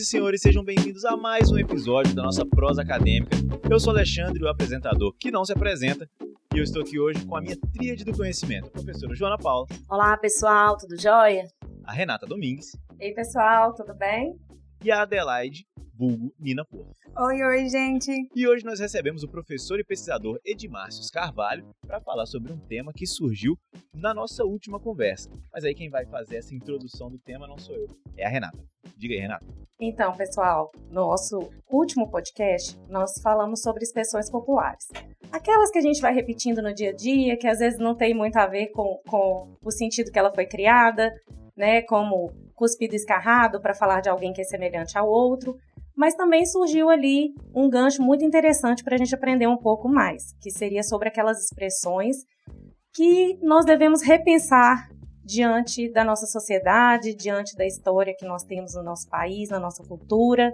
e senhores, sejam bem-vindos a mais um episódio da nossa prosa acadêmica. Eu sou Alexandre, o apresentador que não se apresenta, e eu estou aqui hoje com a minha tríade do conhecimento, a professora Joana Paula. Olá, pessoal, tudo jóia? A Renata Domingues. Ei, pessoal, tudo bem? E a Adelaide, vulgo Nina Porto. Oi, oi, gente! E hoje nós recebemos o professor e pesquisador Edmárcio Carvalho para falar sobre um tema que surgiu na nossa última conversa. Mas aí quem vai fazer essa introdução do tema não sou eu, é a Renata. Diga aí, Renata. Então, pessoal, no nosso último podcast, nós falamos sobre expressões populares. Aquelas que a gente vai repetindo no dia a dia, que às vezes não tem muito a ver com, com o sentido que ela foi criada, né? Como cuspido escarrado para falar de alguém que é semelhante ao outro. Mas também surgiu ali um gancho muito interessante para a gente aprender um pouco mais, que seria sobre aquelas expressões que nós devemos repensar diante da nossa sociedade, diante da história que nós temos no nosso país, na nossa cultura.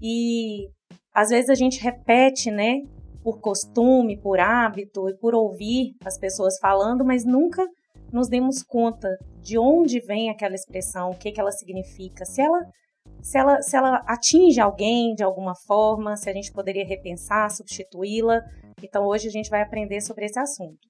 E às vezes a gente repete, né, por costume, por hábito e por ouvir as pessoas falando, mas nunca nos demos conta de onde vem aquela expressão, o que, que ela significa, se ela, se, ela, se ela atinge alguém de alguma forma, se a gente poderia repensar, substituí-la. Então hoje a gente vai aprender sobre esse assunto.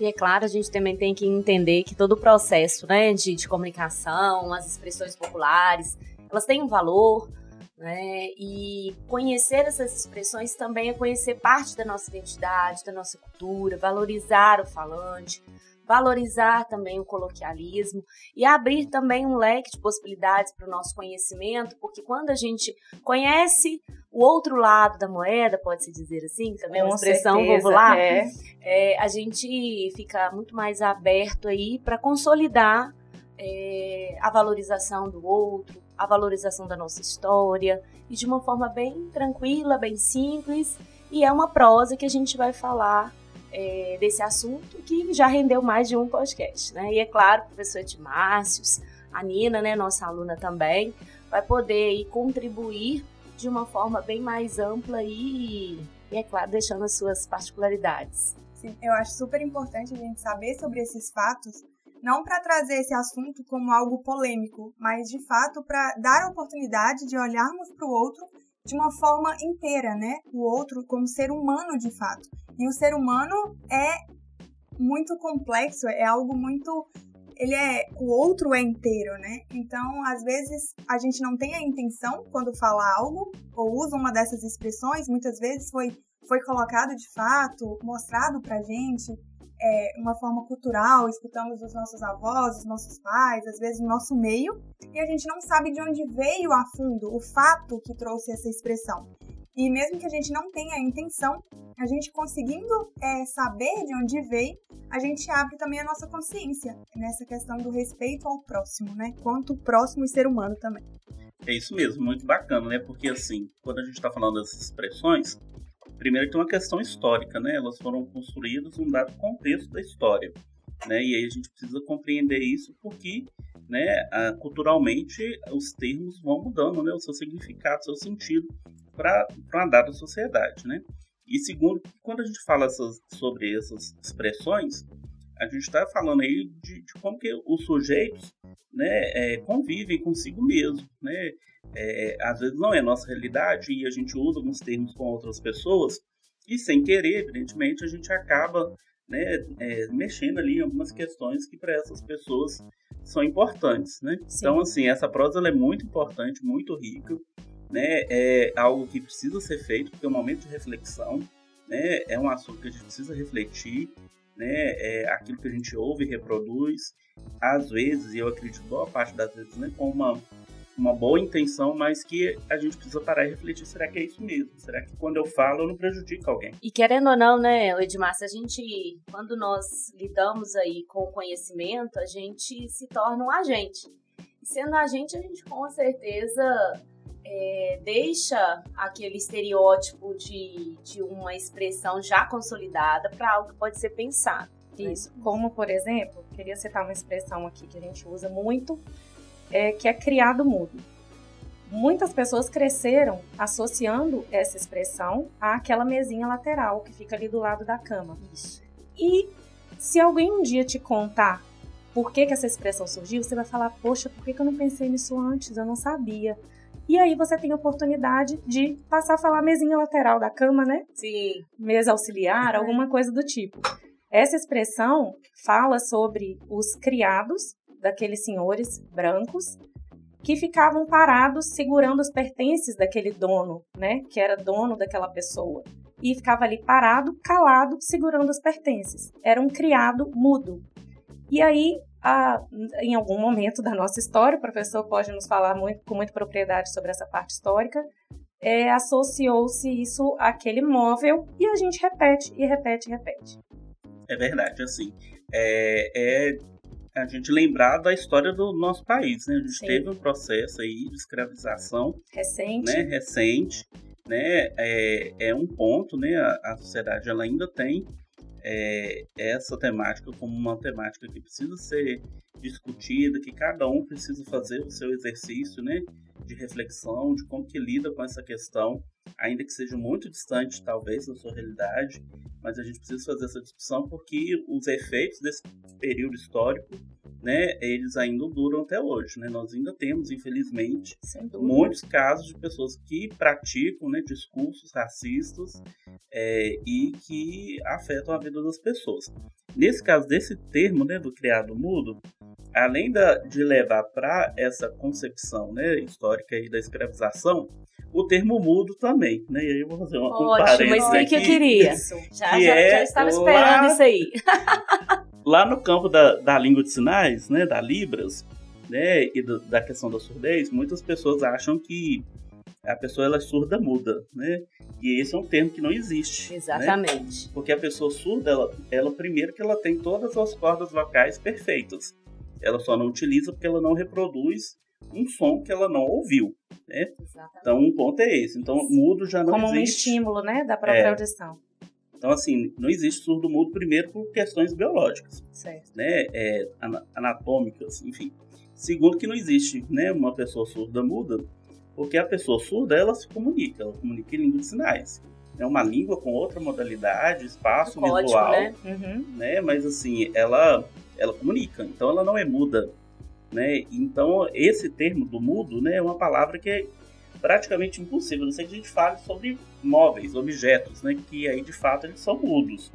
E é claro, a gente também tem que entender que todo o processo né, de, de comunicação, as expressões populares, elas têm um valor, né? E conhecer essas expressões também é conhecer parte da nossa identidade, da nossa cultura, valorizar o falante, valorizar também o coloquialismo e abrir também um leque de possibilidades para o nosso conhecimento, porque quando a gente conhece o outro lado da moeda, pode-se dizer assim, também é uma expressão certeza, popular, é. é, a gente fica muito mais aberto aí para consolidar é, a valorização do outro, a valorização da nossa história e de uma forma bem tranquila, bem simples. E é uma prosa que a gente vai falar é, desse assunto que já rendeu mais de um podcast, né? E é claro, o professor Edmárcios, a Nina, né, nossa aluna também, vai poder aí, contribuir de uma forma bem mais ampla e, e, é claro, deixando as suas particularidades. Sim, eu acho super importante a gente saber sobre esses fatos, não para trazer esse assunto como algo polêmico, mas de fato para dar a oportunidade de olharmos para o outro de uma forma inteira, né? O outro como ser humano de fato. E o ser humano é muito complexo, é algo muito ele é o outro é inteiro, né? Então, às vezes a gente não tem a intenção quando fala algo ou usa uma dessas expressões, muitas vezes foi foi colocado de fato, mostrado pra gente é, uma forma cultural, escutamos os nossos avós, os nossos pais, às vezes o nosso meio, e a gente não sabe de onde veio a fundo o fato que trouxe essa expressão. E mesmo que a gente não tenha a intenção, a gente conseguindo é, saber de onde veio, a gente abre também a nossa consciência nessa questão do respeito ao próximo, né? Quanto próximo e ser humano também. É isso mesmo, muito bacana, né? Porque assim, quando a gente está falando dessas expressões, primeiro tem uma questão histórica, né? Elas foram construídas num dado contexto da história, né? E aí a gente precisa compreender isso porque, né, culturalmente os termos vão mudando, né? O seu significado, o seu sentido para uma dada sociedade, né? E segundo, quando a gente fala sobre essas expressões, a gente está falando aí de, de, como que os sujeitos né, é, convivem consigo mesmo, né? é, às vezes não é nossa realidade e a gente usa alguns termos com outras pessoas e sem querer, evidentemente, a gente acaba né, é, mexendo ali em algumas questões que para essas pessoas são importantes, né? Então, assim, essa prosa é muito importante, muito rica, né? É algo que precisa ser feito porque é um momento de reflexão, né? É um assunto que a gente precisa refletir, né? É aquilo que a gente ouve e reproduz, às vezes, e eu acredito boa parte das vezes, né, com uma uma boa intenção, mas que a gente precisa parar e refletir, será que é isso mesmo? Será que quando eu falo eu não prejudico alguém? E querendo ou não, né, Edmar, se a gente, quando nós lidamos aí com o conhecimento, a gente se torna um agente. E sendo agente, a gente com certeza é, deixa aquele estereótipo de, de uma expressão já consolidada para algo que pode ser pensado. Né? Isso. Como, por exemplo, queria citar uma expressão aqui que a gente usa muito, é, que é criado mudo. Muitas pessoas cresceram associando essa expressão àquela mesinha lateral que fica ali do lado da cama. Isso. E se alguém um dia te contar por que, que essa expressão surgiu, você vai falar, poxa, por que, que eu não pensei nisso antes? Eu não sabia. E aí você tem a oportunidade de passar a falar mesinha lateral da cama, né? Sim. Mesa auxiliar, alguma coisa do tipo. Essa expressão fala sobre os criados daqueles senhores brancos que ficavam parados segurando os pertences daquele dono, né, que era dono daquela pessoa. E ficava ali parado, calado, segurando os pertences. Era um criado mudo. E aí, a, em algum momento da nossa história, o professor pode nos falar muito, com muita propriedade sobre essa parte histórica, é, associou-se isso àquele móvel e a gente repete e repete e repete. É verdade, assim. É, é a gente lembrar da história do nosso país, né? A gente Sim. teve um processo aí de escravização recente, né? Recente, né? É, é um ponto, né? A, a sociedade ela ainda tem é, essa temática como uma temática que precisa ser discutida, que cada um precisa fazer o seu exercício, né? De reflexão, de como que lida com essa questão, ainda que seja muito distante, talvez, da sua realidade, mas a gente precisa fazer essa discussão porque os efeitos desse período histórico, né, eles ainda duram até hoje, né? Nós ainda temos, infelizmente, muitos casos de pessoas que praticam, né, discursos racistas é, e que afetam a vida das pessoas. Nesse caso desse termo, né, do criado mudo, além da, de levar para essa concepção, né, histórica aí da escravização, o termo mudo também, né? E aí eu vou fazer uma Ótimo, isso aí que eu queria. Já, que já, é já estava esperando isso aí. lá no campo da, da língua de sinais, né, da Libras, né, e do, da questão da surdez, muitas pessoas acham que a pessoa ela é surda muda, né? E esse é um termo que não existe. Né? Exatamente. Né? Porque a pessoa surda, ela, ela primeiro que ela tem todas as cordas vocais perfeitas. Ela só não utiliza porque ela não reproduz um som que ela não ouviu, né? Exatamente. Então, um ponto é esse. Então, mudo já não Como existe. Como um estímulo, né, da própria é. audição. Então, assim, não existe surdo mudo primeiro por questões biológicas, certo. né, é, anatômicas, enfim. Segundo, que não existe, né, uma pessoa surda muda, porque a pessoa surda ela se comunica, ela comunica em língua de sinais. É uma língua com outra modalidade, espaço visual, né? Uhum. né? Mas assim, ela ela comunica, então ela não é muda né? Então, esse termo do mudo né, é uma palavra que é praticamente impossível, não sei que a gente fale sobre móveis, objetos, né, que aí de fato eles são mudos.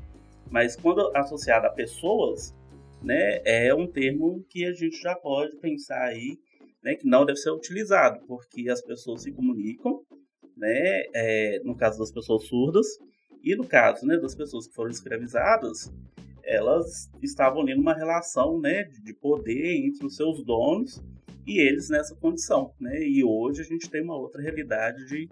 Mas quando associado a pessoas, né, é um termo que a gente já pode pensar aí né, que não deve ser utilizado, porque as pessoas se comunicam, né, é, no caso das pessoas surdas, e no caso né, das pessoas que foram escravizadas, elas estavam ali numa relação né, de poder entre os seus donos e eles nessa condição. Né? E hoje a gente tem uma outra realidade de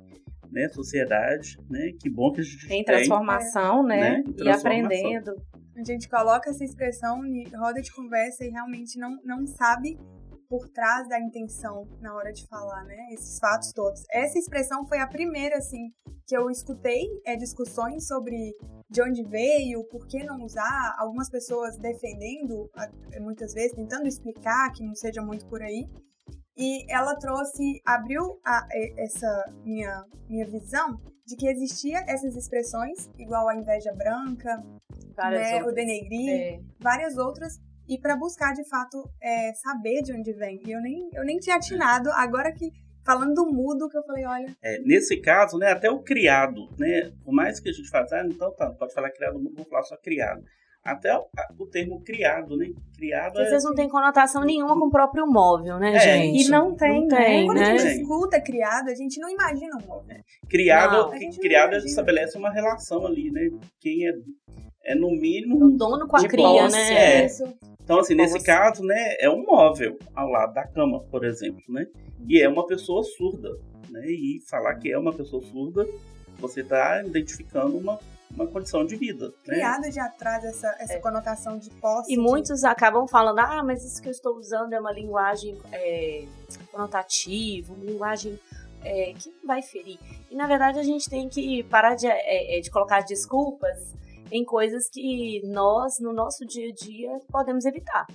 né, sociedade, né? Que bom que a gente tem transformação, tem, né? né? E aprendendo. A gente coloca essa expressão em roda de conversa e realmente não, não sabe por trás da intenção na hora de falar, né? Esses fatos todos. Essa expressão foi a primeira, assim, que eu escutei é, discussões sobre de onde veio, por que não usar, algumas pessoas defendendo, muitas vezes, tentando explicar que não seja muito por aí. E ela trouxe, abriu a, essa minha, minha visão de que existia essas expressões, igual a inveja branca, né, o denegrir, é. várias outras, e para buscar de fato é, saber de onde vem. E eu nem, eu nem tinha atinado, agora que falando do mudo, que eu falei, olha. É, nesse caso, né, até o criado, né? Por mais que a gente faça, ah, então tá, pode falar criado vou falar só criado. Até o, o termo criado, né? Criado. Às é, vezes não tem conotação nenhuma com o próprio móvel, né, é, gente? E não tem, não tem, Quando né? a gente escuta criado, a gente não imagina um móvel. Criado, criado estabelece uma relação ali, né? Quem é é no mínimo. O dono com a cria, né? É. Então, assim, nesse caso, né, é um móvel ao lado da cama, por exemplo, né? E é uma pessoa surda, né? E falar que é uma pessoa surda, você está identificando uma, uma condição de vida. Né? Criado de atrás essa, essa é. conotação de posse. E de... muitos acabam falando, ah, mas isso que eu estou usando é uma linguagem é, conotativa, uma linguagem é, que não vai ferir. E na verdade a gente tem que parar de, é, é de colocar desculpas em coisas que nós, no nosso dia a dia, podemos evitar.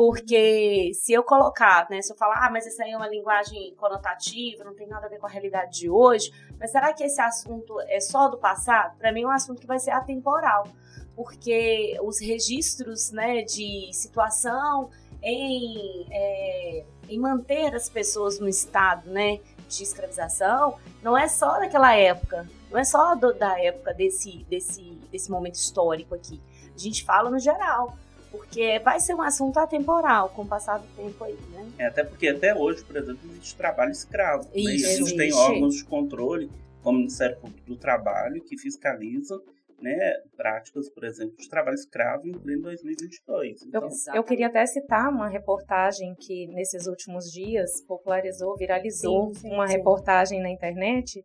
Porque se eu colocar, né, se eu falar, ah, mas isso aí é uma linguagem conotativa, não tem nada a ver com a realidade de hoje, mas será que esse assunto é só do passado? Para mim é um assunto que vai ser atemporal. porque os registros né, de situação em, é, em manter as pessoas no estado né, de escravização não é só daquela época, não é só do, da época desse, desse, desse momento histórico aqui. A gente fala no geral, porque vai ser um assunto atemporal com o passar do tempo aí, né? É, até porque até hoje, por exemplo, existe trabalho escravo. Isso, né? A gente tem órgãos de controle, como o Ministério Público do Trabalho, que fiscaliza né, práticas, por exemplo, de trabalho escravo em pleno 2022. Então... Eu, eu, queria até citar uma reportagem que nesses últimos dias popularizou, viralizou sim, sim, uma sim. reportagem na internet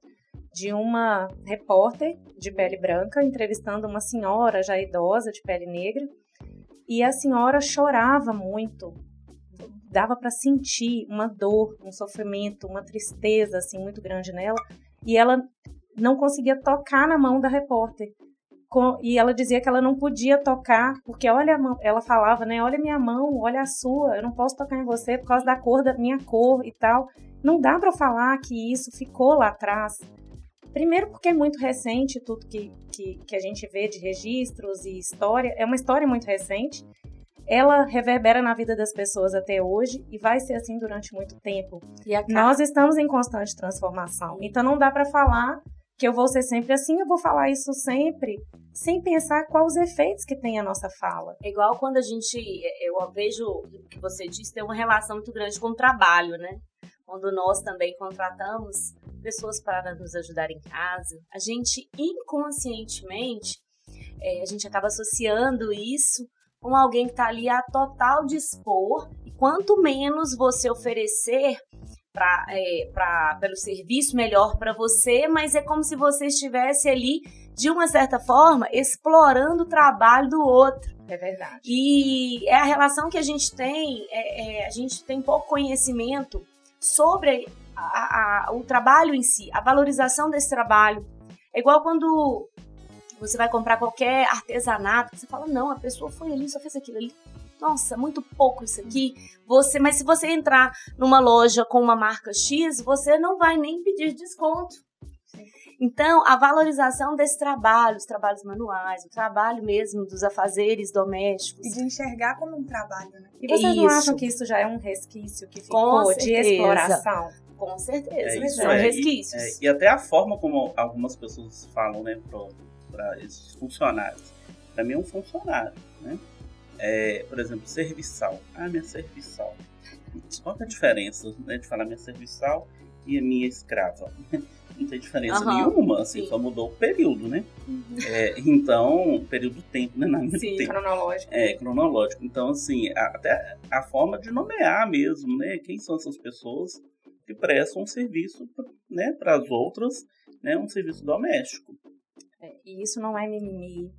de uma repórter de pele branca entrevistando uma senhora já idosa de pele negra e a senhora chorava muito dava para sentir uma dor um sofrimento uma tristeza assim muito grande nela e ela não conseguia tocar na mão da repórter e ela dizia que ela não podia tocar, porque olha, ela falava, né? Olha minha mão, olha a sua, eu não posso tocar em você por causa da cor da minha cor e tal. Não dá para falar que isso ficou lá atrás. Primeiro porque é muito recente tudo que, que, que a gente vê de registros e história, é uma história muito recente. Ela reverbera na vida das pessoas até hoje e vai ser assim durante muito tempo. Nós estamos em constante transformação. Então não dá para falar que eu vou ser sempre assim, eu vou falar isso sempre, sem pensar quais os efeitos que tem a nossa fala. É igual quando a gente, eu vejo o que você disse, tem uma relação muito grande com o trabalho, né? Quando nós também contratamos pessoas para nos ajudar em casa, a gente inconscientemente, é, a gente acaba associando isso com alguém que está ali a total dispor, e quanto menos você oferecer pra, é, pra, pelo serviço melhor para você, mas é como se você estivesse ali, de uma certa forma, explorando o trabalho do outro. É verdade. E é a relação que a gente tem, é, é, a gente tem pouco conhecimento sobre a, a, o trabalho em si, a valorização desse trabalho. É igual quando você vai comprar qualquer artesanato, você fala, não, a pessoa foi ali, só fez aquilo ali nossa, muito pouco isso aqui. Você, mas se você entrar numa loja com uma marca X, você não vai nem pedir desconto. Então, a valorização desse trabalho, os trabalhos manuais, o trabalho mesmo dos afazeres domésticos. E de enxergar como um trabalho, né? E vocês isso. não acham que isso já é um resquício que ficou de exploração? Com certeza, é, isso é, resquícios. E, é, e, até a forma como algumas pessoas falam, né, para esses funcionários. Para mim é um funcionário, né? É, por exemplo, serviçal. Ah, minha serviçal. Qual é a diferença né, de falar minha serviçal e a minha escrava? Não tem diferença uhum, nenhuma, assim, sim. só mudou o período, né? Uhum. É, então, período do tempo, né? Não, sim, tempo. cronológico. É, cronológico. Então, assim, até a forma de nomear mesmo, né? Quem são essas pessoas que prestam um serviço né, para as outras, né? Um serviço doméstico. É, e isso não é mimimi,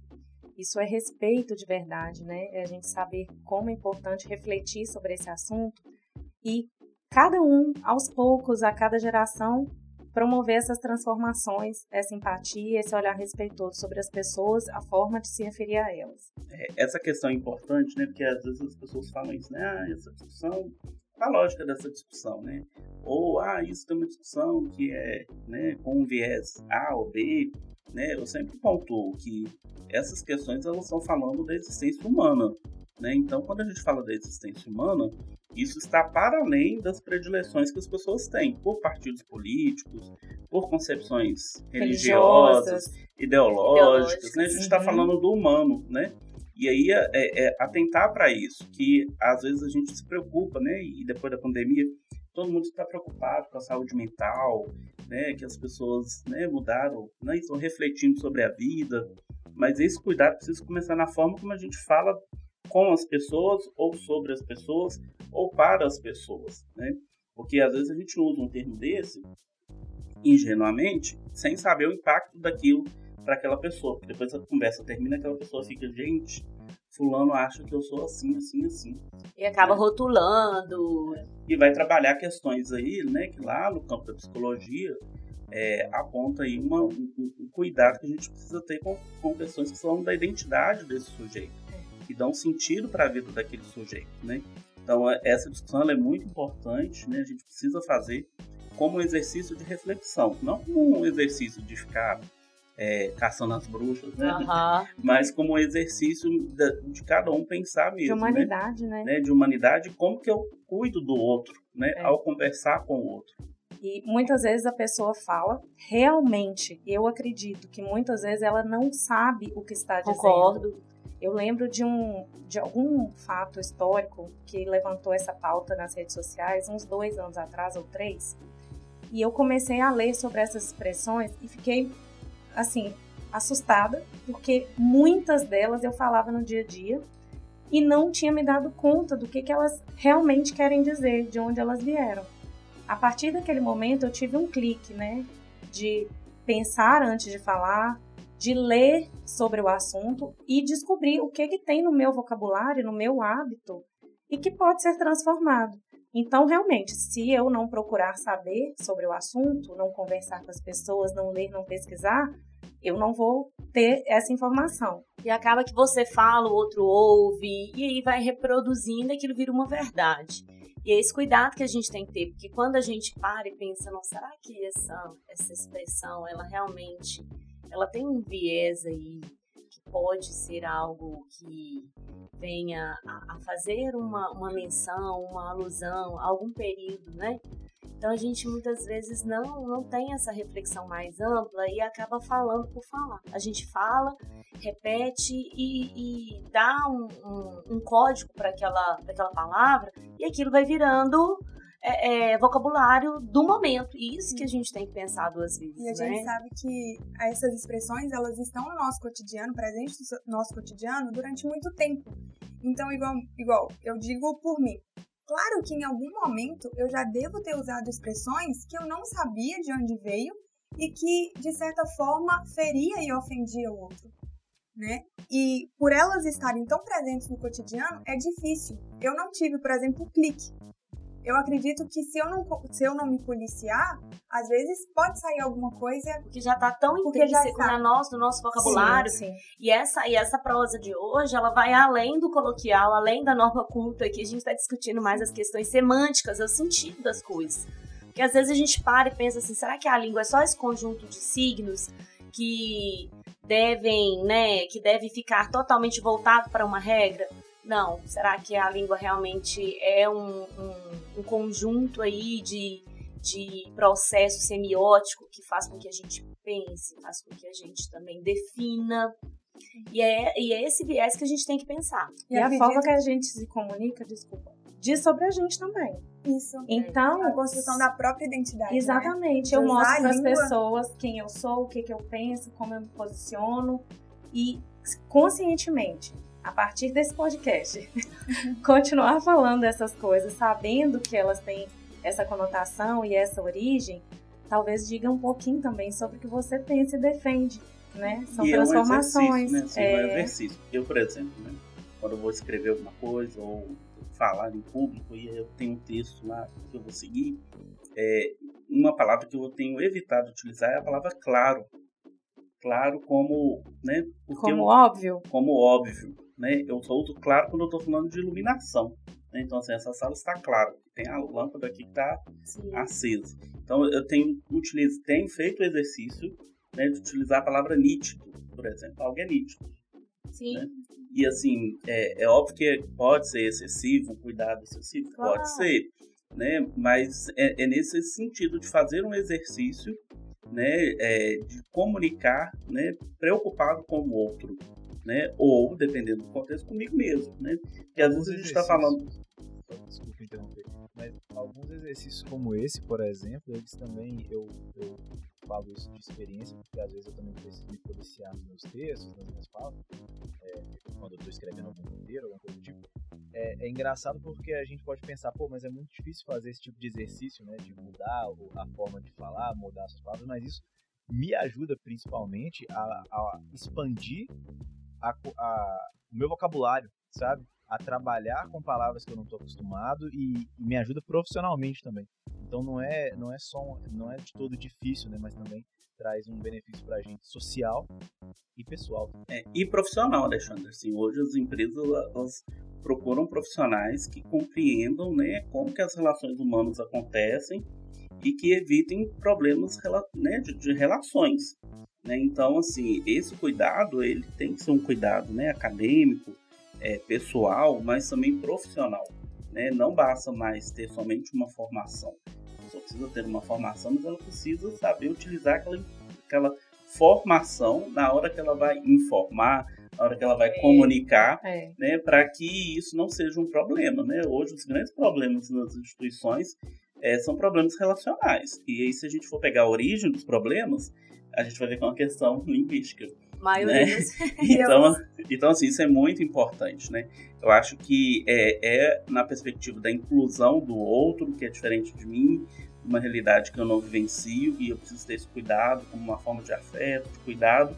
isso é respeito de verdade, né? É a gente saber como é importante refletir sobre esse assunto e cada um, aos poucos, a cada geração, promover essas transformações, essa empatia, esse olhar respeitoso sobre as pessoas, a forma de se referir a elas. É, essa questão é importante, né? Porque às vezes as pessoas falam isso, né? Ah, essa discussão, a lógica dessa discussão, né? Ou, ah, isso tem uma discussão que é né, com um viés A ou B, né? Eu sempre pontuo que essas questões elas estão falando da existência humana. Né? Então, quando a gente fala da existência humana, isso está para além das predileções que as pessoas têm por partidos políticos, por concepções religiosas, religiosas ideológicas. Né? A gente está uhum. falando do humano, né? E aí é, é, é atentar para isso, que às vezes a gente se preocupa, né? E depois da pandemia, todo mundo está preocupado com a saúde mental, né? Que as pessoas né, mudaram, né? estão refletindo sobre a vida, mas esse cuidado precisa começar na forma como a gente fala com as pessoas, ou sobre as pessoas, ou para as pessoas, né? Porque às vezes a gente usa um termo desse ingenuamente, sem saber o impacto daquilo para aquela pessoa. Depois a conversa termina, aquela pessoa fica, gente, fulano acha que eu sou assim, assim, assim. E acaba né? rotulando. E vai trabalhar questões aí, né, que lá no campo da psicologia é, aponta aí uma, um, um, cuidado que a gente precisa ter com, com questões que são da identidade desse sujeito, que dão sentido para a vida daquele sujeito, né? Então, é, essa discussão é muito importante, né? A gente precisa fazer como um exercício de reflexão, não como um exercício de ficar é, caçando as bruxas, né? Aham. Mas como um exercício de, de cada um pensar De mesmo, né? humanidade, né? né? De humanidade, como que eu cuido do outro, né? É. Ao conversar com o outro. E muitas vezes a pessoa fala, realmente, eu acredito que muitas vezes ela não sabe o que está dizendo. Concordo. Eu lembro de um de algum fato histórico que levantou essa pauta nas redes sociais uns dois anos atrás ou três, e eu comecei a ler sobre essas expressões e fiquei assim assustada porque muitas delas eu falava no dia a dia e não tinha me dado conta do que, que elas realmente querem dizer, de onde elas vieram. A partir daquele momento eu tive um clique, né, de pensar antes de falar, de ler sobre o assunto e descobrir o que, que tem no meu vocabulário, no meu hábito e que pode ser transformado. Então, realmente, se eu não procurar saber sobre o assunto, não conversar com as pessoas, não ler, não pesquisar, eu não vou ter essa informação. E acaba que você fala, o outro ouve, e aí vai reproduzindo, aquilo vira uma verdade. E é esse cuidado que a gente tem que ter, porque quando a gente para e pensa, não, será que essa, essa expressão, ela realmente, ela tem um viés aí, que pode ser algo que venha a, a fazer uma, uma menção, uma alusão a algum período, né? Então a gente muitas vezes não, não tem essa reflexão mais ampla e acaba falando por falar. A gente fala, repete e, e dá um, um, um código para aquela, aquela palavra e aquilo vai virando é, é, vocabulário do momento. E isso que a gente tem que pensar duas vezes, E a né? gente sabe que essas expressões, elas estão no nosso cotidiano, presentes no nosso cotidiano durante muito tempo. Então, igual, igual eu digo por mim. Claro que em algum momento eu já devo ter usado expressões que eu não sabia de onde veio e que, de certa forma, feria e ofendia o outro, né? E por elas estarem tão presentes no cotidiano, é difícil. Eu não tive, por exemplo, o clique. Eu acredito que se eu não, se eu não me policiar, às vezes pode sair alguma coisa Porque já está tão intrínseco está. na nosso, no nosso vocabulário. Sim, sim. E essa, e essa prosa de hoje, ela vai além do coloquial, além da norma culta, que a gente está discutindo mais as questões semânticas, o sentido das coisas. Porque às vezes a gente para e pensa assim, será que a língua é só esse conjunto de signos que devem, né, que deve ficar totalmente voltado para uma regra? Não. Será que a língua realmente é um, um, um conjunto aí de, de processo semiótico que faz com que a gente pense, faz com que a gente também defina? E é, e é esse viés que a gente tem que pensar. E, a acredito- forma que a gente se comunica, desculpa, diz sobre a gente também. Isso. Então, A construção da própria identidade. né? Exatamente. Eu Usar mostro a para as pessoas quem eu sou, o que, que eu penso, como eu me posiciono. E conscientemente, a partir desse podcast, continuar falando essas coisas, sabendo que elas têm essa conotação e essa origem, talvez diga um pouquinho também sobre o que você pensa e defende. Né? São e é um transformações. exercício, né? Assim, é, é um exercício. Eu, por exemplo, né? quando eu vou escrever alguma coisa ou falar em público e eu tenho um texto lá que eu vou seguir, é, uma palavra que eu tenho evitado utilizar é a palavra claro. Claro como, né? Porque como eu- óbvio. como óbvio, né? Eu uso claro quando eu estou falando de iluminação. né? Então, assim, essa sala está clara. Tem a lâmpada aqui que está acesa. Então, eu tenho, utilizo, tenho feito o exercício né, de utilizar a palavra nítido, por exemplo. Algo é nítido. Sim. né? E, assim, é, é óbvio que pode ser excessivo, um cuidado excessivo, Claro. pode ser. Né? Mas é, é nesse sentido de fazer um exercício né, é, de comunicar, né, preocupado com o outro, né, ou dependendo do contexto comigo mesmo, né, porque às vezes a gente está falando, Desculpa interromper, mas alguns exercícios como esse, por exemplo, eles também, eu, eu falo isso de experiência, porque às vezes eu também preciso me policiar nos meus textos, nas minhas falas, é, quando eu estou escrevendo algum roteiro, alguma coisa do tipo. É, é engraçado porque a gente pode pensar, pô, mas é muito difícil fazer esse tipo de exercício, né, de mudar a forma de falar, mudar as palavras, mas isso me ajuda principalmente a, a expandir a a- o meu vocabulário, sabe? A trabalhar com palavras que eu não estou acostumado e, e me ajuda profissionalmente também. Então não é não é só um- não é de todo difícil, né? Mas também traz um benefício para a gente social e pessoal. é, e profissional, Alexandre, assim, hoje as empresas elas procuram profissionais que compreendam, né, como que as relações humanas acontecem e que evitem problemas né, de, de relações. Né? Então, assim, esse cuidado ele tem que ser um cuidado né, acadêmico, é, pessoal, mas também profissional. Né? Não basta mais ter somente uma formação. A pessoa precisa ter uma formação, mas ela precisa saber utilizar aquela, aquela formação na hora que ela vai informar, na hora que ela vai é. comunicar, é. né, para que isso não seja um problema. Né? Hoje, os grandes problemas nas instituições é, são problemas relacionais. E aí, se a gente for pegar a origem dos problemas, a gente vai ver que é uma questão linguística. Maioria né? então, então, assim, isso é muito importante, né? Eu acho que é, é na perspectiva da inclusão do outro, que é diferente de mim, uma realidade que eu não vivencio e eu preciso ter esse cuidado como uma forma de afeto, de cuidado,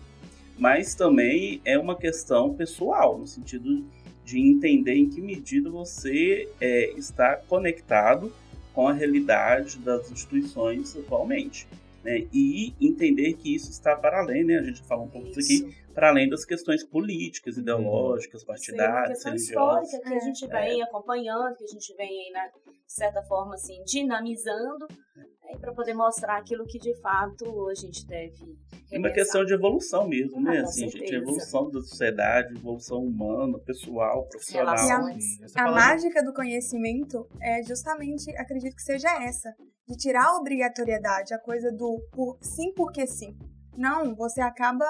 mas também é uma questão pessoal, no sentido de entender em que medida você é, está conectado com a realidade das instituições atualmente né? E entender que isso está para além, né? A gente fala um pouco disso aqui, para além das questões políticas, uhum. ideológicas, partidárias, Sim, religiosas. histórica que a gente vem é. acompanhando, que a gente vem, né, de certa forma, assim, dinamizando né, para poder mostrar aquilo que de fato a gente deve. É uma questão de evolução mesmo, né? Ah, assim, gente, evolução da sociedade, evolução humana, pessoal, profissional. a, a mágica do conhecimento é justamente, acredito que seja essa, de tirar a obrigatoriedade, a coisa do por, sim porque sim. Não, você acaba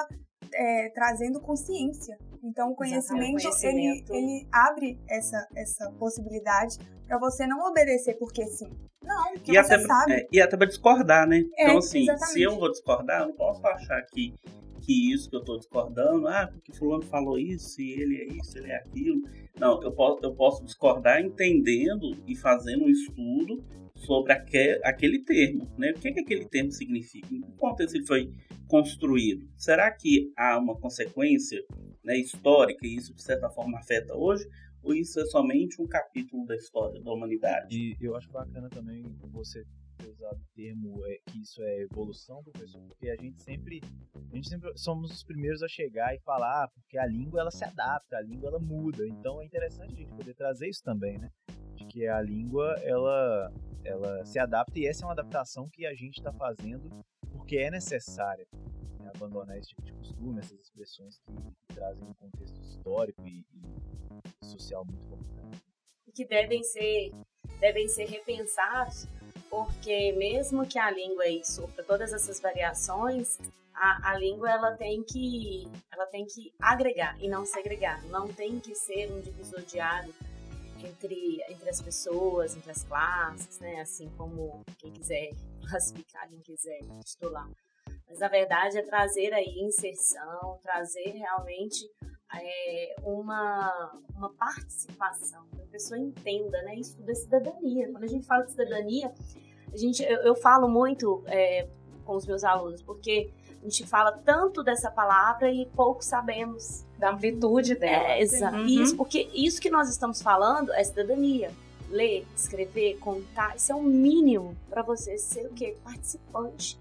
é, trazendo consciência. Então, o conhecimento, conhecimento. Ele, ele abre essa, essa possibilidade para você não obedecer porque sim. Não, porque e você até, sabe. É, e até para discordar, né? É, então, assim, exatamente. se eu vou discordar, eu não posso achar que, que isso que eu estou discordando, ah, porque fulano falou isso, e ele é isso, ele é aquilo. Não, eu posso, eu posso discordar entendendo e fazendo um estudo sobre aquele, aquele termo, né? O que, é que aquele termo significa? Em que contexto ele foi construído? Será que há uma consequência né, histórica e isso de certa forma afeta hoje? Ou isso é somente um capítulo da história da humanidade? E eu acho bacana também você ter o termo é, que isso é evolução, professor, porque a gente sempre, a gente sempre somos os primeiros a chegar e falar, ah, porque a língua ela se adapta, a língua ela muda. Então é interessante a gente poder trazer isso também, né? De que a língua ela ela se adapta e essa é uma adaptação que a gente está fazendo porque é necessária né, abandonar esse tipo de costume, essas expressões que, que trazem um contexto histórico e, e social muito complicado. E que devem ser, devem ser repensados, porque mesmo que a língua aí sofra todas essas variações, a, a, língua ela tem que ela tem que agregar e não segregar, não tem que ser um divisor diário entre, entre as pessoas, entre as classes, né? Assim como quem quiser classificar, quem quiser titular. Mas na verdade é trazer aí inserção, trazer realmente é, uma, uma participação, a pessoa entenda, né? Isso tudo é cidadania. Quando a gente fala de cidadania, a gente, eu, eu falo muito é, com os meus alunos, porque a gente fala tanto dessa palavra e pouco sabemos da amplitude dela. É, exato. Uhum. Isso, porque isso que nós estamos falando é cidadania. Ler, escrever, contar, isso é o um mínimo para você ser o quê? Participante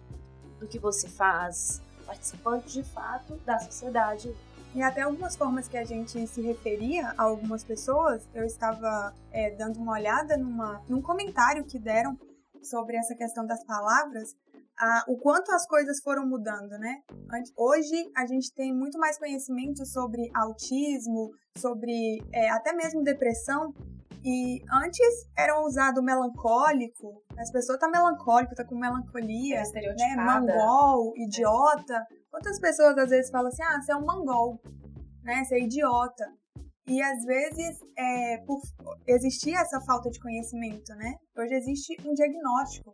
do que você faz, participante de fato da sociedade. E até algumas formas que a gente se referia a algumas pessoas, eu estava é, dando uma olhada numa, num comentário que deram sobre essa questão das palavras, a, o quanto as coisas foram mudando, né? Hoje a gente tem muito mais conhecimento sobre autismo, sobre é, até mesmo depressão. E antes era usado melancólico, as pessoas tá melancólico, tá com melancolia, é né? Mangol, idiota. Quantas pessoas às vezes falam assim, ah, você é um mangol, né? Você é idiota. E às vezes, é, por existir essa falta de conhecimento, né? Hoje existe um diagnóstico.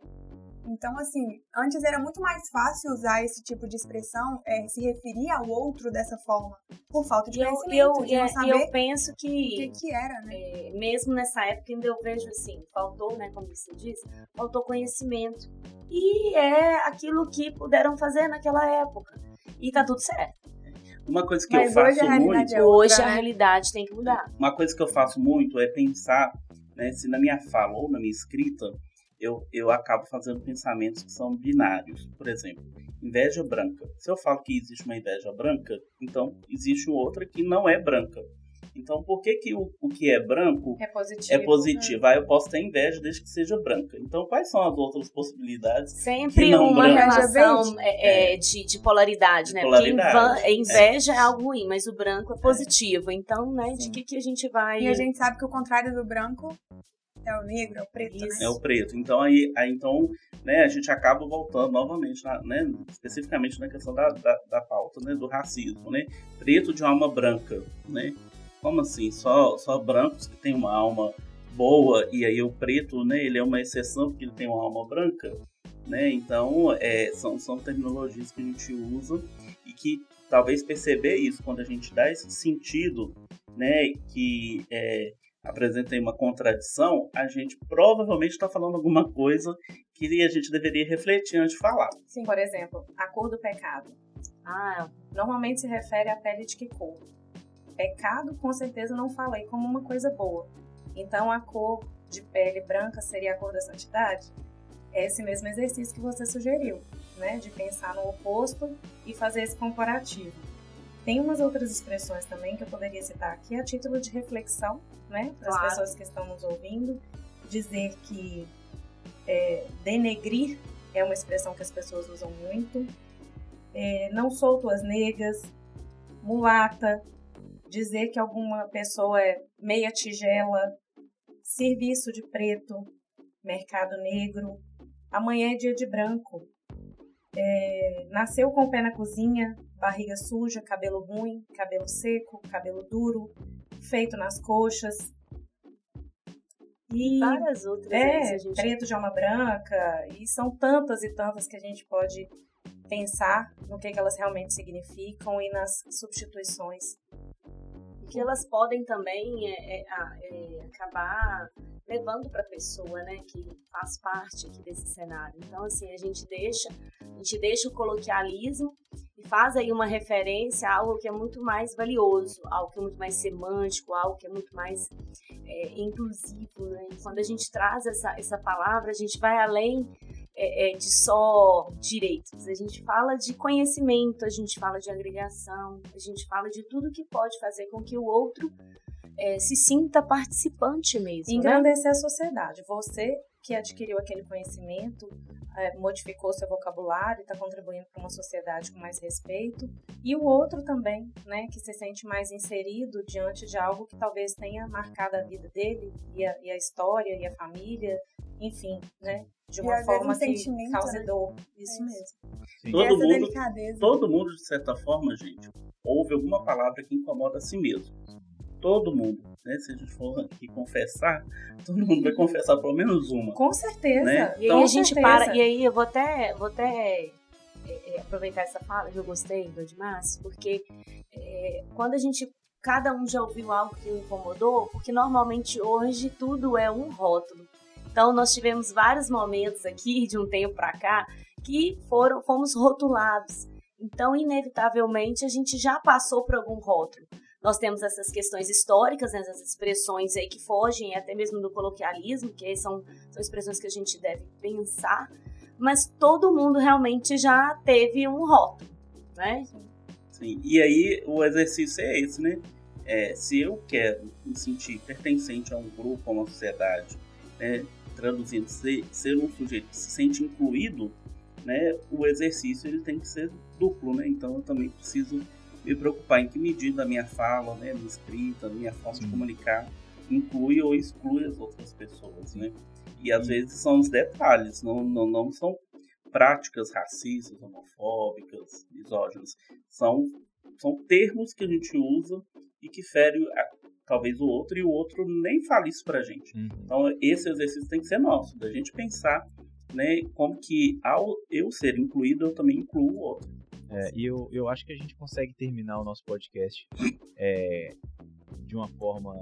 Então, assim, antes era muito mais fácil usar esse tipo de expressão, é, se referir ao outro dessa forma, por falta de conhecimento. Eu, de não saber eu penso que. O que, que era, né? É, mesmo nessa época, ainda eu vejo assim, faltou, né, como você disse, faltou conhecimento. E é aquilo que puderam fazer naquela época. E tá tudo certo. Uma coisa que Mas eu faço muito. É hoje a realidade tem que mudar. Uma coisa que eu faço muito é pensar, né, se na minha fala ou na minha escrita eu, eu acabo fazendo pensamentos que são binários. Por exemplo, inveja branca. Se eu falo que existe uma inveja branca, então existe outra que não é branca. Então, por que, que o, o que é branco É positivo. é positivo? Aí eu posso ter inveja desde que seja branca. Então, quais são as outras possibilidades? Sempre Que não uma branco. relação Inveja é, é, de, de polaridade, De né? polaridade, Porque inva- inveja é. algo ruim, mas o branco é positivo. Então, né, de Sim. que, que a gente vai. E a gente sabe que o contrário do branco é o negro, é o preto, né? É o preto. Então, aí, aí então, né, a gente acaba voltando novamente, na- né, especificamente na questão da, da, da pauta, né, do racismo, né? Preto de alma branca, né? Como assim? Só, só brancos que têm uma alma boa e aí o preto, né, ele é uma exceção porque ele tem uma alma branca, né? Então, é, são, são terminologias que a gente usa e que talvez perceber isso quando a gente dá esse sentido, né, que é, apresenta aí uma contradição, a gente provavelmente está falando alguma coisa que a gente deveria refletir antes de falar. Sim, por exemplo, a cor do pecado. Ah, Normalmente se refere à pele de que cor? Pecado, com certeza, não falei como uma coisa boa. Então, a cor de pele branca seria a cor da santidade? É esse mesmo exercício que você sugeriu, né? De pensar no oposto e fazer esse comparativo. Tem umas outras expressões também que eu poderia citar aqui a título de reflexão, né? Para as Claro. pessoas que estão nos ouvindo. Dizer que é, denegrir é uma expressão que as pessoas usam muito. É, não sou tuas negas, mulata, dizer que alguma pessoa é meia tigela, serviço de preto, mercado negro, amanhã é dia de branco, é, nasceu com o pé na cozinha, barriga suja, cabelo ruim, cabelo seco, cabelo duro, feito nas coxas. E várias outras. se é, gente... preto de alma branca, e são tantas e tantas que a gente pode pensar no que, que elas realmente significam e nas substituições. que elas podem também é, é, é, acabar levando para a pessoa, né, que faz parte aqui desse cenário. Então, assim, a gente deixa, a gente deixa o coloquialismo e faz aí uma referência a algo que é muito mais valioso, algo que é muito mais semântico, algo que é muito mais é, inclusivo, né? Quando a gente traz essa, essa palavra, a gente vai além é, é, de só direitos. A gente fala de conhecimento, a gente fala de agregação, a gente fala de tudo que pode fazer com que o outro é, se sinta participante mesmo. Né? Engrandecer a sociedade. Você que adquiriu aquele conhecimento, é, modificou seu vocabulário, está contribuindo para uma sociedade com mais respeito. E o outro também, né, que se sente mais inserido diante de algo que talvez tenha marcado a vida dele, e a, e a história, e a família, enfim, né, de E uma vezes forma um que cause né? dor. Isso É mesmo. Sim. Todo mundo- delicadeza. Todo mundo, de certa forma, gente, ouve alguma palavra que incomoda a si mesmo. Todo mundo, né? Se a gente for aqui confessar, todo mundo vai confessar pelo menos uma. Com certeza. Né? E aí com a gente certeza. para, e aí eu vou até, vou até é, é, aproveitar essa fala que eu gostei do Edmárcio, porque é, quando a gente, cada um já ouviu algo que o incomodou, porque normalmente hoje tudo é um rótulo. Então nós tivemos vários momentos aqui, de um tempo para cá, que foram, fomos rotulados. Então, inevitavelmente, a gente já passou por algum rótulo. Nós temos essas questões históricas, né, essas expressões aí que fogem até mesmo do coloquialismo, que são são expressões que a gente deve pensar, mas todo mundo realmente já teve um rótulo, né? Sim. E aí o exercício é esse, né? É, se eu quero me sentir pertencente a um grupo, a uma sociedade, né? traduzindo, ser, ser um sujeito que se sente incluído, né? o exercício ele tem que ser duplo, né? Então eu também preciso me preocupar em que medida a minha fala, né? minha escrita, minha forma de Sim. comunicar inclui ou exclui as outras pessoas, né? E às Sim. vezes são os detalhes, não, não, não são práticas racistas, homofóbicas, misóginas. São, são termos que a gente usa e que ferem a- talvez o outro e o outro nem fala isso pra gente. Uhum. Então esse exercício tem que ser nosso, da gente pensar né, como que ao eu ser incluído, eu também incluo o outro. É, e eu, eu acho que a gente consegue terminar o nosso podcast é, de uma forma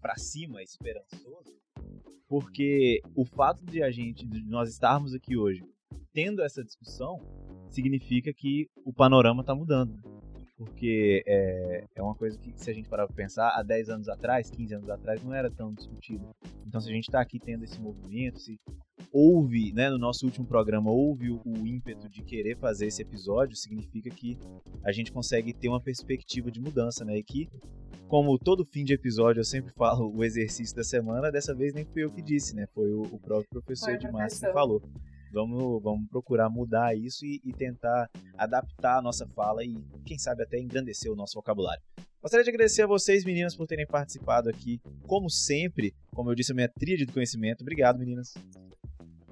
pra cima, esperançosa, porque o fato de a gente, de nós estarmos aqui hoje tendo essa discussão, significa que o panorama tá mudando. né? Porque é, é uma coisa que, se a gente parar pra pensar, há 10 anos atrás, 15 anos atrás, não era tão discutido. Então, se a gente tá aqui tendo esse movimento, se houve, né, no nosso último programa, houve o, o, ímpeto de querer fazer esse episódio, significa que a gente consegue ter uma perspectiva de mudança, né? E que, como todo fim de episódio eu sempre falo o exercício da semana, dessa vez nem fui eu que disse, né? Foi o, o próprio professor Edmar que falou. Vamos, vamos procurar mudar isso e, e, tentar adaptar a nossa fala e, quem sabe, até engrandecer o nosso vocabulário. Gostaria de agradecer a vocês, meninas, por terem participado aqui. Como sempre, como eu disse, a minha tríade de conhecimento. Obrigado, meninas.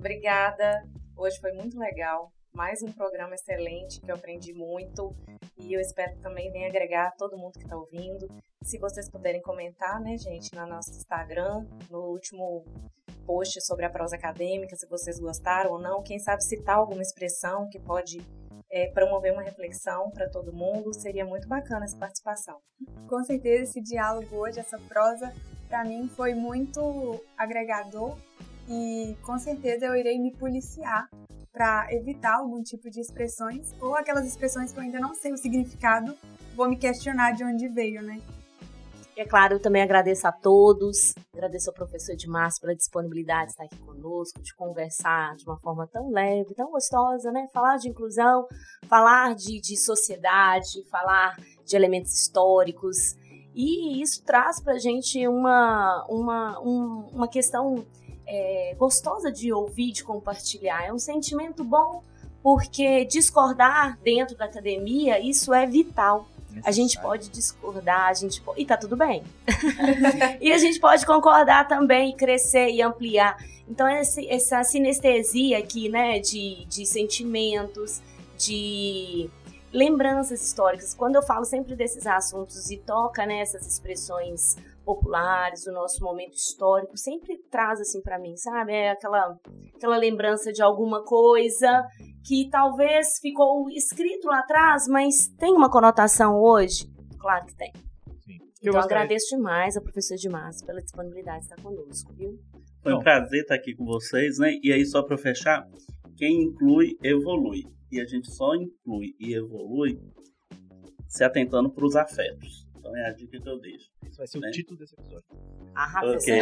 Obrigada. Hoje foi muito legal. Mais um programa excelente que eu aprendi muito e eu espero que também venha agregar todo mundo que está ouvindo. Se vocês puderem comentar, né, gente, no nosso Instagram, no último post sobre a prosa acadêmica, se vocês gostaram ou não, quem sabe citar alguma expressão que pode é, promover uma reflexão para todo mundo, seria muito bacana essa participação. Com certeza esse diálogo hoje, essa prosa, para mim foi muito agregador e com certeza eu irei me policiar para evitar algum tipo de expressões ou aquelas expressões que eu ainda não sei o significado, vou me questionar de onde veio, né? E é claro, eu também agradeço a todos, agradeço ao professor Edmárcio pela disponibilidade de estar aqui conosco, de conversar de uma forma tão leve, tão gostosa, né? Falar de inclusão, falar de, de sociedade, falar de elementos históricos. E isso traz para a gente uma, uma, um, uma questão é, gostosa de ouvir, de compartilhar. É um sentimento bom, porque discordar dentro da academia, isso é vital a gente pode discordar, a gente pode... e tá tudo bem. e a gente pode concordar também, crescer e ampliar. Então esse, essa sinestesia aqui, né, de, de sentimentos, de lembranças históricas. Quando eu falo sempre desses assuntos e toca nessas né, expressões populares, o nosso momento histórico, sempre traz assim para mim, sabe? É aquela aquela lembrança de alguma coisa que talvez ficou escrito lá atrás, mas tem uma conotação hoje? Claro que tem. Sim. Então eu agradeço demais ao professor Dimas pela disponibilidade de estar conosco, viu? Foi um prazer estar aqui com vocês, né? E aí, só para fechar, quem inclui, evolui. E a gente só inclui e evolui se atentando para os afetos. Então é a dica que eu deixo. Esse vai ser né? o título desse episódio. Arrasa okay.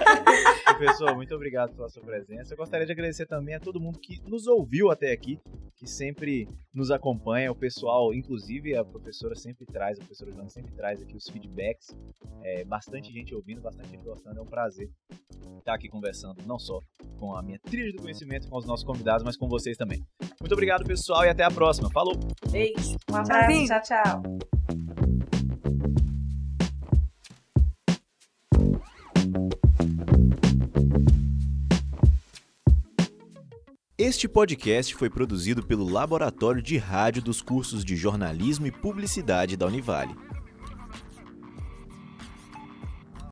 Professor, muito obrigado pela sua presença. Eu gostaria de agradecer também a todo mundo que nos ouviu até aqui, que sempre nos acompanha, o pessoal, inclusive a professora sempre traz, a professora Joana sempre traz aqui os feedbacks. É, bastante gente ouvindo, bastante gente gostando. É um prazer estar aqui conversando, não só com a minha trilha do conhecimento, com os nossos convidados, mas com vocês também. Muito obrigado, pessoal, e até a próxima. Falou! Beijo! Um abraço, tchau, tchau! Este podcast foi produzido pelo Laboratório de Rádio dos cursos de Jornalismo e Publicidade da Univale.